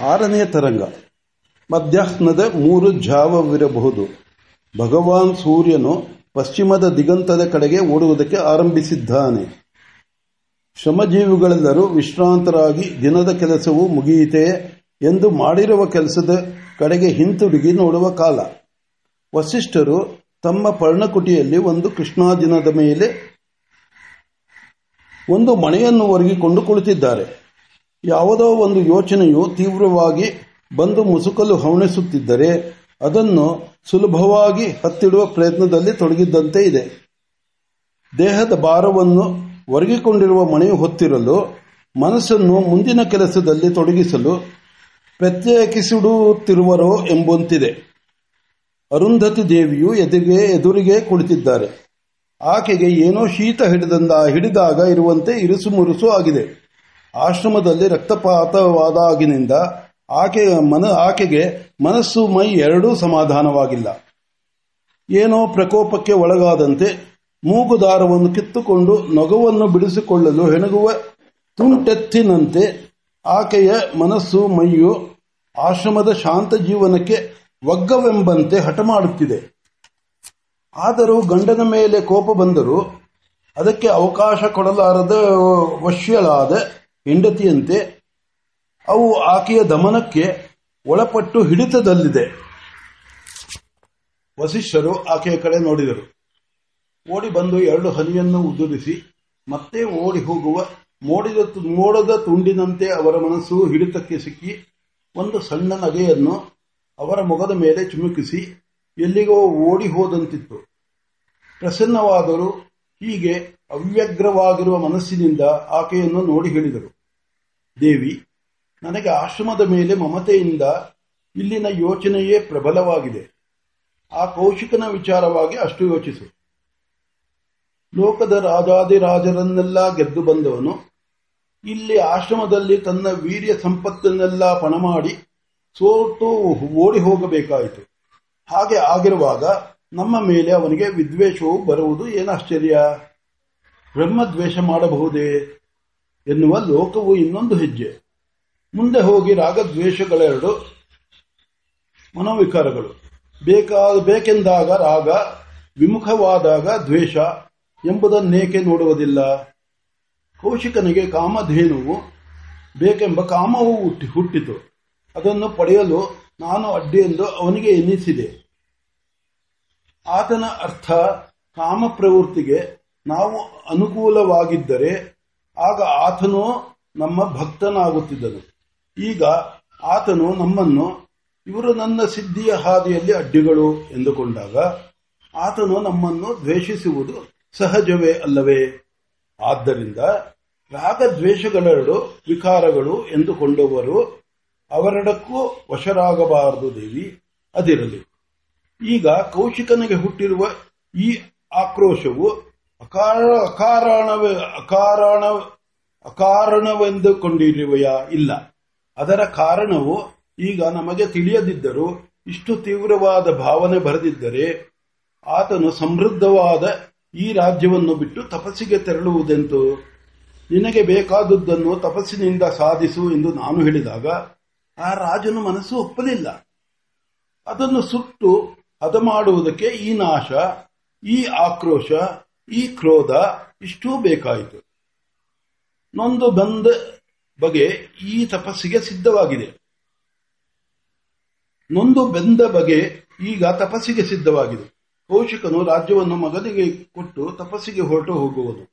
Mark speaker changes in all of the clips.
Speaker 1: ಆರನೆಯ ತರಂಗ. ಮಧ್ಯಾಹ್ನದ ಮೂರು ಜಾವವಿರಬಹುದು. ಭಗವಾನ್ ಸೂರ್ಯನು ಪಶ್ಚಿಮದ ದಿಗಂತದ ಕಡೆಗೆ ಓಡುವುದಕ್ಕೆ ಆರಂಭಿಸಿದ್ದಾನೆ. ಶ್ರಮಜೀವಿಗಳೆಲ್ಲರೂ ವಿಶ್ರಾಂತರಾಗಿ ದಿನದ ಕೆಲಸವು ಮುಗಿಯಿತೆ ಎಂದು ಮಾಡಿರುವ ಕೆಲಸದ ಕಡೆಗೆ ಹಿಂತಿರುಗಿ ನೋಡುವ ಕಾಲ. ವಸಿಷ್ಠರು ತಮ್ಮ ಪರ್ಣಕುಟಿಯಲ್ಲಿ ಒಂದು ಕೃಷ್ಣಾ ದಿನದ ಮೇಲೆ ಒಂದು ಮಣೆಯನ್ನು ಒರಗಿಕೊಂಡು ಕುಳಿತಿದ್ದಾರೆ. ಯಾವುದೋ ಒಂದು ಯೋಚನೆಯು ತೀವ್ರವಾಗಿ ಬಂದು ಮುಸುಕಲು ಹವಣಿಸುತ್ತಿದ್ದರೆ ಅದನ್ನು ಸುಲಭವಾಗಿ ಹತ್ತಿಡುವ ಪ್ರಯತ್ನದಲ್ಲಿ ತೊಡಗಿದ್ದಂತೆ ಇದೆ. ದೇಹದ ಭಾರವನ್ನು ಒರಗಿಕೊಂಡಿರುವ ಮಣೆಯು ಹೊತ್ತಿರಲು, ಮನಸ್ಸನ್ನು ಮುಂದಿನ ಕೆಲಸದಲ್ಲಿ ತೊಡಗಿಸಲು ಪ್ರತ್ಯೇಕಿಸಿಡುತ್ತಿರುವರೋ ಎಂಬಂತಿದೆ. ಅರುಂಧತಿ ದೇವಿಯು ಎದುರಿಗೆ ಎದುರಿಗೆ ಕುಳಿತಿದ್ದಾರೆ. ಆಕೆಗೆ ಏನೋ ಶೀತ ಹಿಡಿದಂದ ಹಿಡಿದಾಗ ಇರುವಂತೆ ಇರುಸು ಮುರುಸು ಆಗಿದೆ. ಆಶ್ರಮದಲ್ಲಿ ರಕ್ತಪಾತವಾದಾಗಿನಿಂದ ಆಕೆಯ ಮನ, ಆಕೆಗೆ ಮನಸ್ಸು ಮೈ ಎರಡೂ ಸಮಾಧಾನವಾಗಿಲ್ಲ. ಏನೋ ಪ್ರಕೋಪಕ್ಕೆ ಒಳಗಾದಂತೆ ಮೂಗುದಾರವನ್ನು ಕಿತ್ತುಕೊಂಡು ನೊಗವನ್ನು ಬಿಡಿಸಿಕೊಳ್ಳಲು ಹೆಣಗುವ ತುಂಟೆತ್ತಿನಂತೆ ಆಕೆಯ ಮನಸ್ಸು ಮೈಯು ಆಶ್ರಮದ ಶಾಂತ ಜೀವನಕ್ಕೆ ಒಗ್ಗವೆಂಬಂತೆ ಹಠ ಮಾಡುತ್ತಿದೆ. ಆದರೂ ಗಂಡನ ಮೇಲೆ ಕೋಪ ಬಂದರೂ ಅದಕ್ಕೆ ಅವಕಾಶ ಕೊಡಲಾರದ ವಶ್ಯಳಾದ ಹೆಂಡತಿಯಂತೆ, ಅವು ಆಕೆಯ ದಮನಕ್ಕೆ ಒಳಪಟ್ಟು ಹಿಡಿತದಲ್ಲಿದೆ. ವಸಿಷ್ಠರು ಆಕೆಯ ಕಡೆ ನೋಡಿದರು. ಓಡಿ ಬಂದು ಎರಡು ಹನಿಯನ್ನು ಉದುರಿಸಿ, ಮತ್ತೆ ಓಡಿ ಹೋಗುವ, ಮೋಡಿದ ಮೋಡದ ತುಂಡಿನಂತೆ ಅವರ ಮನಸ್ಸು ಹಿಡಿತಕ್ಕೆ ಸಿಕ್ಕಿ, ಒಂದು ಸಣ್ಣ ನಗೆಯನ್ನು ಅವರ ಮೊಗದ ಮೇಲೆ ಚುಮುಕಿಸಿ, ಎಲ್ಲಿಗೋ ಓಡಿ ಹೋದಂತಿತ್ತು. ಪ್ರಸನ್ನವಾದರೂ ಹೀಗೆ ಅವ್ಯಗ್ರವಾಗಿರುವ ಮನಸ್ಸಿನಿಂದ ಆಕೆಯನ್ನು ನೋಡಿ ಹೇಳಿದರು. ದೇವಿ, ನನಗೆ ಆಶ್ರಮದ ಮೇಲೆ ಮಮತೆಯಿಂದ ಇಲ್ಲಿನ ಯೋಚನೆಯೇ ಪ್ರಬಲವಾಗಿದೆ. ಆ ಕೌಶಿಕನ ವಿಚಾರವಾಗಿ ಅಷ್ಟು ಯೋಚಿಸು. ಲೋಕದ ರಾಜಾದಿರಾಜರನ್ನೆಲ್ಲ ಗೆದ್ದು ಬಂದವನು, ಇಲ್ಲಿ ಆಶ್ರಮದಲ್ಲಿ ತನ್ನ ವೀರ್ಯ ಸಂಪತ್ತನ್ನೆಲ್ಲ ಪಣ ಮಾಡಿ ಸೋತು ಓಡಿ ಹೋಗಬೇಕಾಯಿತು. ಹಾಗೆ ಆಗಿರುವಾಗ ನಮ್ಮ ಮೇಲೆ ಅವನಿಗೆ ವಿದ್ವೇಷವು ಬರುವುದು ಏನಾಶ್ಚರ್ಯ? ಬ್ರಹ್ಮದ್ವೇಷ ಮಾಡಬಹುದೇ? ಎನ್ನುವ ಲೋಕವು ಇನ್ನೊಂದು ಹೆಜ್ಜೆ. ಮುಂದೆ ಹೋಗಿ ರಾಗದ್ವೇಷಗಳೆರಡು ಮನೋವಿಕಾರಗಳು. ಬೇಕಾದ ಬೇಕೆಂದಾಗ ರಾಗ, ವಿಮುಖವಾದಾಗ ದ್ವೇಷ ಎಂಬುದನ್ನೇಕೆ ನೋಡುವುದಿಲ್ಲ? ಕೌಶಿಕನಿಗೆ ಕಾಮಧೇನುವು ಬೇಕೆಂಬ ಕಾಮವು ಹುಟ್ಟಿ, ಹುಟ್ಟಿತು. ಅದನ್ನು ಪಡೆಯಲು ನಾನು ಅಡ್ಡಿ ಎಂದು ಅವನಿಗೆ ಎನ್ನಿಸಿದೆ. ಆತನ ಅರ್ಥ ಕಾಮ ಪ್ರವೃತ್ತಿಗೆ ನಾವು ಅನುಕೂಲವಾಗಿದ್ದರೆ ಆಗ ಆತನು ನಮ್ಮ ಭಕ್ತನಾಗುತ್ತಿದ್ದನು. ಈಗ ಆತನು ನಮ್ಮನ್ನು, ಇವರು ನನ್ನ ಸಿದ್ಧಿಯ ಹಾದಿಯಲ್ಲಿ ಅಡ್ಡಿಗಳು ಎಂದುಕೊಂಡಾಗ ಆತನು ನಮ್ಮನ್ನು ದ್ವೇಷಿಸುವುದು ಸಹಜವೇ ಅಲ್ಲವೇ? ಆದ್ದರಿಂದ ರಾಗದ್ವೇಷಗಳೆರಡು ವಿಕಾರಗಳು ಎಂದುಕೊಂಡವರು ಅವರೆಡಕ್ಕೂ ವಶರಾಗಬಾರದು ದೇವಿ, ಅದಿರಲಿ. ಈಗ ಕೌಶಿಕನಿಗೆ ಹುಟ್ಟಿರುವ ಈ ಆಕ್ರೋಶವು ಅಕಾರ ಅಕಾರಣವೇ ಅಕಾರಣ ಅಕಾರಣವೆಂದುಕೊಂಡಿರುವೆಯಾ? ಇಲ್ಲ. ಅದರ ಕಾರಣವು ಈಗ ನಮಗೆ ತಿಳಿಯದಿದ್ದರೂ ಇಷ್ಟು ತೀವ್ರವಾದ ಭಾವನೆ ಬರೆದಿದ್ದರೆ ಆತನು ಸಮೃದ್ಧವಾದ ಈ ರಾಜ್ಯವನ್ನು ಬಿಟ್ಟು ತಪಸ್ಸಿಗೆ ತೆರಳುವುದೆಂತು? ನಿನಗೆ ಬೇಕಾದುದನ್ನು ತಪಸ್ಸಿನಿಂದ ಸಾಧಿಸು ಎಂದು ನಾನು ಹೇಳಿದಾಗ ಆ ರಾಜನ ಮನಸ್ಸು ಒಪ್ಪಲಿಲ್ಲ. ಅದನ್ನು ಸುಟ್ಟು ಹದ ಮಾಡುವುದಕ್ಕೆ ಈ ನಾಶ, ಈ ಆಕ್ರೋಶ ಈ ಕ್ರೋಧ ಇಷ್ಟೂ ಬೇಕಾಯಿತು. ನೊಂದು ಬಂದ ಬಗೆ ಈ ತಪಸ್ಸಿಗೆ ಸಿದ್ಧವಾಗಿದೆ. ನೊಂದು ಬೆಂದ ಬಗೆ ಈಗ ತಪಸ್ಸಿಗೆ ಸಿದ್ಧವಾಗಿದೆ. ಕೌಶಿಕನು ರಾಜ್ಯವನ್ನು ಮಗನಿಗೆ ಕೊಟ್ಟು ತಪಸ್ಸಿಗೆ ಹೊರಟು ಹೋಗುವನು.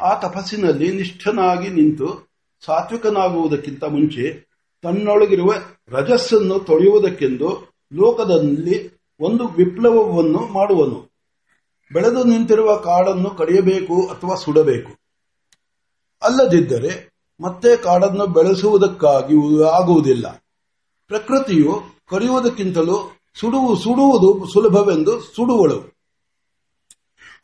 Speaker 1: ಆ ತಪಸ್ಸಿನಲ್ಲಿ ನಿಷ್ಠನಾಗಿ ನಿಂತು ಸಾತ್ವಿಕನಾಗುವುದಕ್ಕಿಂತ ಮುಂಚೆ ತನ್ನೊಳಗಿರುವ ರಜಸ್ಸನ್ನು ತೊಳೆಯುವುದಕ್ಕೆಂದು ಲೋಕದಲ್ಲಿ ಒಂದು ವಿಪ್ಲವವನ್ನು ಮಾಡುವನು. ಬೆಳೆದು ನಿಂತಿರುವ ಕಾಡನ್ನು ಕಡಿಯಬೇಕು ಅಥವಾ ಸುಡಬೇಕು. ಅಲ್ಲದಿದ್ದರೆ ಮತ್ತೆ ಕಾಡನ್ನು ಬೆಳೆಸುವುದಕ್ಕಾಗಿ ಆಗುವುದಿಲ್ಲ. ಪ್ರಕೃತಿಯು ಕರೆಯುವುದಕ್ಕಿಂತಲೂ ಸುಡುವು, ಸುಡುವುದು ಸುಲಭವೆಂದು ಸುಡುವಳು.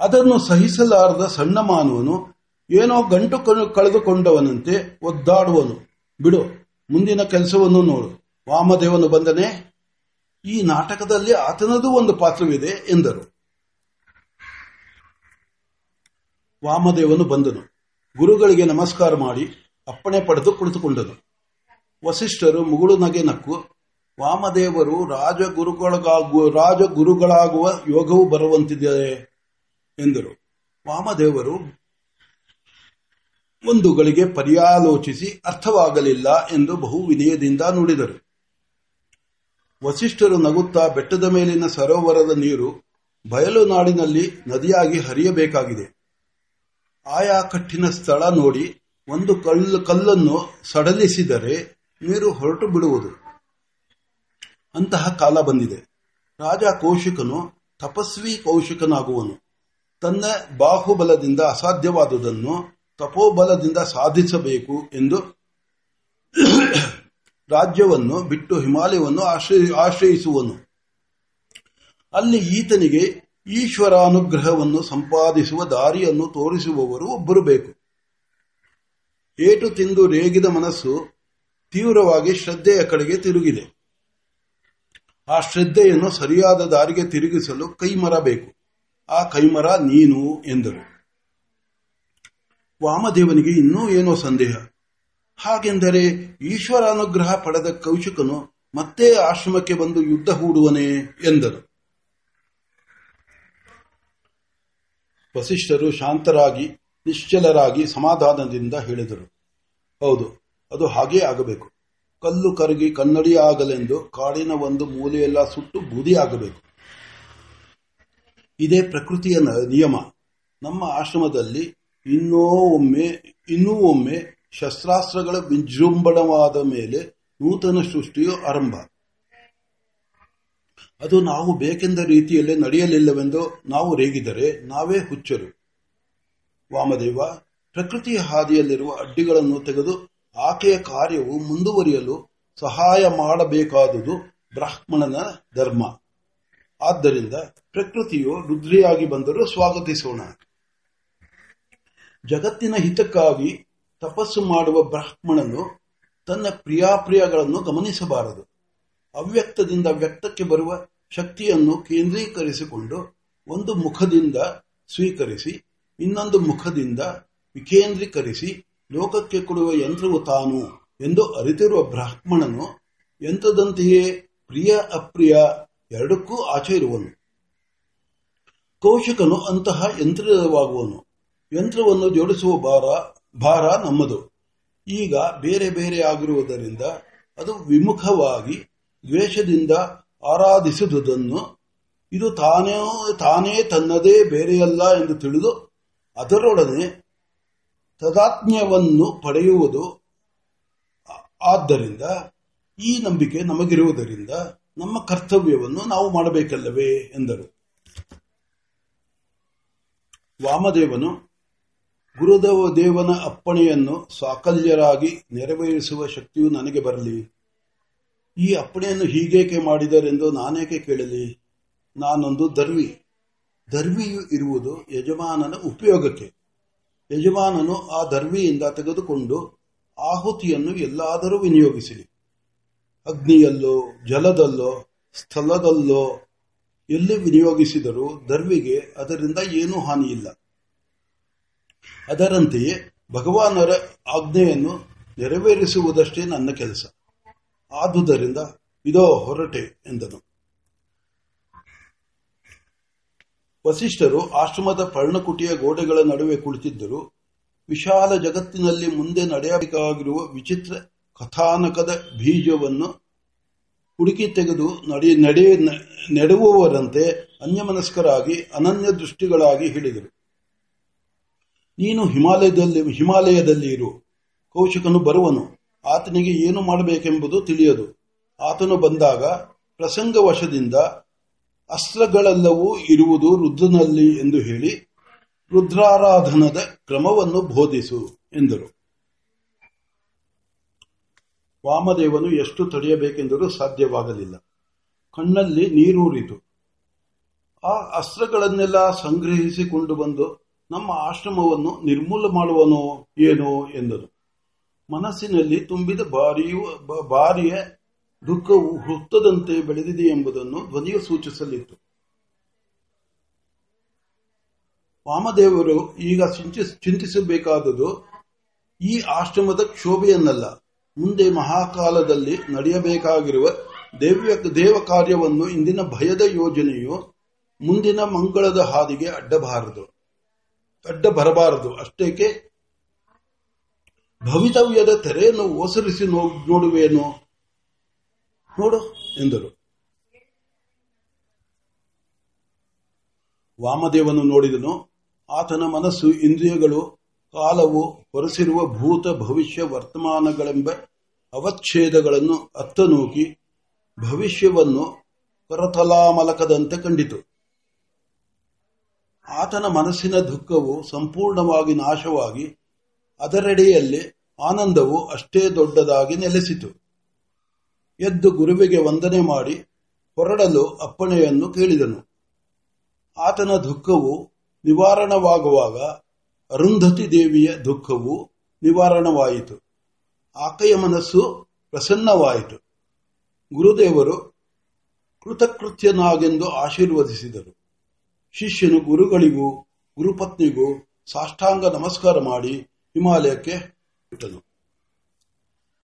Speaker 1: ಅದನ್ನು ಸಹಿಸಲಾರದ ಸಣ್ಣ ಮಾನವನು ಏನೋ ಗಂಟು ಕಳೆದುಕೊಂಡವನಂತೆ ಒದ್ದಾಡುವನು. ಬಿಡು, ಮುಂದಿನ ಕೆಲಸವನ್ನು ನೋಡು. ವಾಮದೇವನು ಬಂದನೆ, ಈ ನಾಟಕದಲ್ಲಿ ಆತನದು ಒಂದು ಪಾತ್ರವಿದೆ ಎಂದರು. ವಾಮದೇವನು ಬಂದನು. ಗುರುಗಳಿಗೆ ನಮಸ್ಕಾರ ಮಾಡಿ ಅಪ್ಪಣೆ ಪಡೆದು ಕುಳಿತುಕೊಂಡನು. ವಸಿಷ್ಠರು ಮುಗುಳು ನಗೆ ನಕ್ಕು, ವಾಮದೇವರು ರಾಜಗುರುಗಳಾಗುವ ರಾಜಗುರುಗಳಾಗುವ ಯೋಗವು ಬರುವಂತಿದೆ ಎಂದರು. ವಾಮದೇವರು ಒಂದು ಗಳಿಗೆ ಪರ್ಯಾಲೋಚಿಸಿ ಅರ್ಥವಾಗಲಿಲ್ಲ ಎಂದು ಬಹು ವಿನಯದಿಂದ ನುಡಿದರು. ವಸಿಷ್ಠರು ನಗುತ್ತಾ ಬೆಟ್ಟದ ಮೇಲಿನ ಸರೋವರದ ನೀರು ಬಯಲು ನಾಡಿನಲ್ಲಿ ನದಿಯಾಗಿ ಹರಿಯಬೇಕಾಗಿದೆ. ಆಯಾ ಕಟ್ಟಿನ ಸ್ಥಳ ನೋಡಿ ಒಂದು ಕಲ್ಲು ಕಲ್ಲನ್ನು ಸಡಲಿಸಿದರೆ ನೀರು ಹೊರಟು ಬಿಡುವುದು. ಅಂತಹ ಕಾಲ ಬಂದಿದೆ. ರಾಜ ಕೌಶಿಕನು ತಪಸ್ವಿ ಕೌಶಿಕನಾಗುವನು. ತನ್ನ ಬಾಹುಬಲದಿಂದ ಅಸಾಧ್ಯವಾದುದನ್ನು ತಪೋಬಲದಿಂದ ಸಾಧಿಸಬೇಕು ಎಂದು ರಾಜ್ಯವನ್ನು ಬಿಟ್ಟು ಹಿಮಾಲಯವನ್ನು ಆಶ್ರಯಿಸುವನು. ಅಲ್ಲಿ ಈತನಿಗೆ ಈಶ್ವರ ಅನುಗ್ರಹವನ್ನು ಸಂಪಾದಿಸುವ ದಾರಿಯನ್ನು ತೋರಿಸುವವರು ಒಬ್ಬರು ಬೇಕು. ಏಟು ತಿಂದು ರೇಗಿದ ಮನಸ್ಸು ತೀವ್ರವಾಗಿ ಶ್ರದ್ಧೆಯ ಕಡೆಗೆ ತಿರುಗಿದೆ. ಆ ಶ್ರದ್ಧೆಯನ್ನು ಸರಿಯಾದ ದಾರಿಗೆ ತಿರುಗಿಸಲು ಕೈಮರ ಬೇಕು. ಆ ಕೈಮರ ನೀನು ಎಂದರು ವಾಮದೇವನಿಗೆ ಇನ್ನೂ ಏನೋ ಸಂದೇಹ. ಹಾಗೆಂದರೆ ಈಶ್ವರಾನುಗ್ರಹ ಪಡೆದ ಕೌಶಿಕನು ಮತ್ತೆ ಆಶ್ರಮಕ್ಕೆ ಬಂದು ಯುದ್ಧ ಹೂಡುವನೇ ಎಂದರು ವಸಿಷ್ಠರು ಶಾಂತರಾಗಿ, ನಿಶ್ಚಲರಾಗಿ ಸಮಾಧಾನದಿಂದ ಹೇಳಿದರು. ಹೌದು, ಅದು ಹಾಗೇ ಆಗಬೇಕು. ಕಲ್ಲು ಕರಗಿ ಕನ್ನಡಿ ಆಗಲೆಂದು ಕಾಡಿನ ಒಂದು ಮೂಲೆಯೆಲ್ಲ ಸುಟ್ಟು ಬೂದಿ ಆಗಬೇಕು. ಇದೇ ಪ್ರಕೃತಿಯ ನಿಯಮ. ನಮ್ಮ ಆಶ್ರಮದಲ್ಲಿ ಇನ್ನೂ ಒಮ್ಮೆ ಇನ್ನೂ ಒಮ್ಮೆ ಶಸ್ತ್ರಾಸ್ತ್ರಗಳ ವಿಜೃಂಭಣವಾದ ಮೇಲೆ ನೂತನ ಸೃಷ್ಟಿಯು ಆರಂಭ. ಅದು ನಾವು ಬೇಕೆಂದ ರೀತಿಯಲ್ಲೇ ನಡೆಯಲಿಲ್ಲವೆಂದು ನಾವು ರೇಗಿದರೆ ನಾವೇ ಹುಚ್ಚರು. ವಾಮದೇವ, ಪ್ರಕೃತಿಯ ಹಾದಿಯಲ್ಲಿರುವ ಅಡ್ಡಿಗಳನ್ನು ತೆಗೆದು ಆಕೆಯ ಕಾರ್ಯವು ಮುಂದುವರಿಯಲು ಸಹಾಯ ಮಾಡಬೇಕಾದುದು ಬ್ರಾಹ್ಮಣನ ಧರ್ಮ. ಆದ್ದರಿಂದ ಪ್ರಕೃತಿಯು ರುದ್ರಿಯಾಗಿ ಬಂದರೂ ಸ್ವಾಗತಿಸೋಣ. ಜಗತ್ತಿನ ಹಿತಕ್ಕಾಗಿ ತಪಸ್ಸು ಮಾಡುವ ಬ್ರಾಹ್ಮಣನು ತನ್ನ ಪ್ರಿಯಾಪ್ರಿಯಗಳನ್ನು ಗಮನಿಸಬಾರದು. ಅವ್ಯಕ್ತದಿಂದ ವ್ಯಕ್ತಕ್ಕೆ ಬರುವ ಶಕ್ತಿಯನ್ನು ಕೇಂದ್ರೀಕರಿಸಿಕೊಂಡು ಒಂದು ಮುಖದಿಂದ ಸ್ವೀಕರಿಸಿ, ಇನ್ನೊಂದು ಮುಖದಿಂದ ವಿಕೇಂದ್ರೀಕರಿಸಿ ಲೋಕಕ್ಕೆ ಕೊಡುವ ಯಂತ್ರವು ತಾನು ಎಂದು ಅರಿತಿರುವ ಬ್ರಾಹ್ಮಣನು ಯಂತ್ರದಂತೆಯೇ ಪ್ರಿಯ ಅಪ್ರಿಯ ಎರಡಕ್ಕೂ ಆಚೆ ಇರುವನು ಕೌಶಿಕನು ಅಂತಹ ಯಂತ್ರವಾಗುವನು ಯಂತ್ರವನ್ನು ಜೋಡಿಸುವ ಭಾರ ಭಾರ ನಮ್ಮದು. ಈಗ ಬೇರೆ ಬೇರೆ ಆಗಿರುವುದರಿಂದ ಅದು ವಿಮುಖವಾಗಿ ದ್ವೇಷದಿಂದ ಆರಾಧಿಸುವುದನ್ನು ಇದು ತಾನೇ ತಾನೇ ತನ್ನದೇ ಬೇರೆಯಲ್ಲ ಎಂದು ತಿಳಿದು ಅದರೊಡನೆ ತದಾತ್ಮ್ಯವನ್ನು ಪಡೆಯುವುದು. ಆದ್ದರಿಂದ ಈ ನಂಬಿಕೆ ನಮಗಿರುವುದರಿಂದ ನಮ್ಮ ಕರ್ತವ್ಯವನ್ನು ನಾವು ಮಾಡಬೇಕಲ್ಲವೇ ಎಂದರು. ವಾಮದೇವನು ಗುರುದೇವ ದೇವನ ಅಪ್ಪಣೆಯನ್ನು ಸಾಕಲ್ಯರಾಗಿ ನೆರವೇರಿಸುವ ಶಕ್ತಿಯು ನನಗೆ ಬರಲಿ. ಈ ಅಪ್ಪಣೆಯನ್ನು ಹೀಗೇಕೆ ಮಾಡಿದರೆಂದು ನಾನೇಕೆ ಕೇಳಲಿ? ನಾನೊಂದು ದರ್ವಿ ದರ್ವಿಯು ಇರುವುದು ಯಜಮಾನನ ಉಪಯೋಗಕ್ಕೆ. ಯಜಮಾನನು ಆ ಧರ್ಮಿಯಿಂದ ತೆಗೆದುಕೊಂಡು ಆಹುತಿಯನ್ನು ಎಲ್ಲಾದರೂ ವಿನಿಯೋಗಿಸಲಿ ಅಗ್ನಿಯಲ್ಲೋ, ಜಲದಲ್ಲೋ, ಸ್ಥಳದಲ್ಲೋ ಎಲ್ಲಿ ವಿನಿಯೋಗಿಸಿದರೂ ದರ್ವಿಗೆ ಅದರಿಂದ ಏನೂ ಹಾನಿಯಿಲ್ಲ. ಅದರಂತೆಯೇ ಭಗವಾನರ ಆಜ್ಞೆಯನ್ನು ನೆರವೇರಿಸುವುದಷ್ಟೇ ನನ್ನ ಕೆಲಸ. ಆದುದರಿಂದ ಇದೋ ಹೊರಟೆ ಎಂದನು. ವಸಿಷ್ಠರು ಆಶ್ರಮದ ಪರ್ಣಕುಟಿಯ ಗೋಡೆಗಳ ನಡುವೆ ಕುಳಿತಿದ್ದರು. ವಿಶಾಲ ಜಗತ್ತಿನಲ್ಲಿ ಮುಂದೆ ನಡೆಯಬೇಕಾಗಿರುವ ವಿಚಿತ್ರ ಕಥಾನಕದ ಬೀಜವನ್ನು ಹುಡುಕಿ ತೆಗೆದು ನಡೆ ನೆಡುವವರಂತೆ ಅನ್ಯಮನಸ್ಕರಾಗಿ, ಅನನ್ಯ ದೃಷ್ಟಿಗಳಾಗಿ ಹೇಳಿದರು. ನೀನು ಹಿಮಾಲಯದಲ್ಲಿ ಹಿಮಾಲಯದಲ್ಲಿ ಇರು. ಕೌಶಿಕನು ಬರುವನು. ಆತನಿಗೆ ಏನು ಮಾಡಬೇಕೆಂಬುದು ತಿಳಿಯದು. ಆತನು ಬಂದಾಗ ಪ್ರಸಂಗವಶದಿಂದ ಅಸ್ತ್ರಗಳೆಲ್ಲವೂ ಇರುವುದು ರುದ್ರನಲ್ಲಿ ಎಂದು ಹೇಳಿ ರುದ್ರಾರಾಧನದ ಕ್ರಮವನ್ನು ಬೋಧಿಸು ಎಂದರು. ವಾಮದೇವನು ಎಷ್ಟು ತಡೆಯಬೇಕೆಂದರೂ ಸಾಧ್ಯವಾಗಲಿಲ್ಲ. ಕಣ್ಣಲ್ಲಿ ನೀರೂರಿತು. ಆ ಅಸ್ತ್ರಗಳನ್ನೆಲ್ಲ ಸಂಗ್ರಹಿಸಿಕೊಂಡು ಬಂದು ನಮ್ಮ ಆಶ್ರಮವನ್ನು ನಿರ್ಮೂಲ ಮಾಡುವನೋ ಏನೋ ಎಂದನು. ಮನಸ್ಸಿನಲ್ಲಿ ತುಂಬಿದ ಬಾರಿಯು ಬಾರಿಯ ದುಃಖವು ಹುತ್ತದಂತೆ ಬೆಳೆದಿದೆ ಎಂಬುದನ್ನು ಧ್ವನಿಯು ಸೂಚಿಸಲಿತ್ತು. ವಾಮದೇವರು ಈಗ ಚಿಂತಿಸಬೇಕಾದುದು ಈ ಆಶ್ರಮದ ಕ್ಷೋಭೆಯನ್ನಲ್ಲ. ಮುಂದೆ ಮಹಾಕಾಲದಲ್ಲಿ ನಡೆಯಬೇಕಾಗಿರುವ ದೇವ್ಯ ದೇವ ಕಾರ್ಯವನ್ನು ಇಂದಿನ ಭಯದ ಯೋಜನೆಯು ಮುಂದಿನ ಮಂಗಳದ ಹಾದಿಗೆ ಅಡ್ಡಬಾರದು. ಅಡ್ಡ ಬರಬಾರದು. ಅಷ್ಟೇಕೆ ಭವಿತವ್ಯದ ತೆರೆಯನ್ನು ಓಸರಿಸಿ ನೋಡುವೇನು ನೋಡು ಎಂದರು. ವಾಮದೇವನು ನೋಡಿದನು, ಆತನ ಮನಸ್ಸು ಇಂದ್ರಿಯಗಳು, ಕಾಲವು ಹೊರಸಿರುವ ಭೂತ ಭವಿಷ್ಯ ವರ್ತಮಾನಗಳೆಂಬ ಅವಚ್ಛೇದಗಳನ್ನು ಅತ್ತನೂಕಿ ಭವಿಷ್ಯವನ್ನು ಕರತಲಾಮಲಕದಂತೆ ಕಂಡಿತು. ಆತನ ಮನಸ್ಸಿನ ದುಃಖವು ಸಂಪೂರ್ಣವಾಗಿ ನಾಶವಾಗಿ ಅದರೆಡೆಯಲ್ಲಿ ಆನಂದವು ಅಷ್ಟೇ ದೊಡ್ಡದಾಗಿ ನೆಲೆಸಿತು. ಎದ್ದು ಗುರುವಿಗೆ ವಂದನೆ ಮಾಡಿ ಹೊರಡಲು ಅಪ್ಪಣೆಯನ್ನು ಕೇಳಿದನು. ಆತನ ದುಃಖವು ನಿವಾರಣವಾಗುವಾಗ ಅರುಂಧತಿ ದೇವಿಯ ದುಃಖವು ನಿವಾರಣವಾಯಿತು. ಆಕೆಯ ಮನಸ್ಸು ಪ್ರಸನ್ನವಾಯಿತು. ಗುರುದೇವರು ಕೃತಕೃತ್ಯನಾಗೆಂದು ಆಶೀರ್ವದಿಸಿದರು. ಶಿಷ್ಯನು ಗುರುಗಳಿಗೂ ಗುರುಪತ್ನಿಗೂ ಸಾಷ್ಟಾಂಗ ನಮಸ್ಕಾರ ಮಾಡಿ ಹಿಮಾಲಯಕ್ಕೆ ಬಿಟ್ಟನು.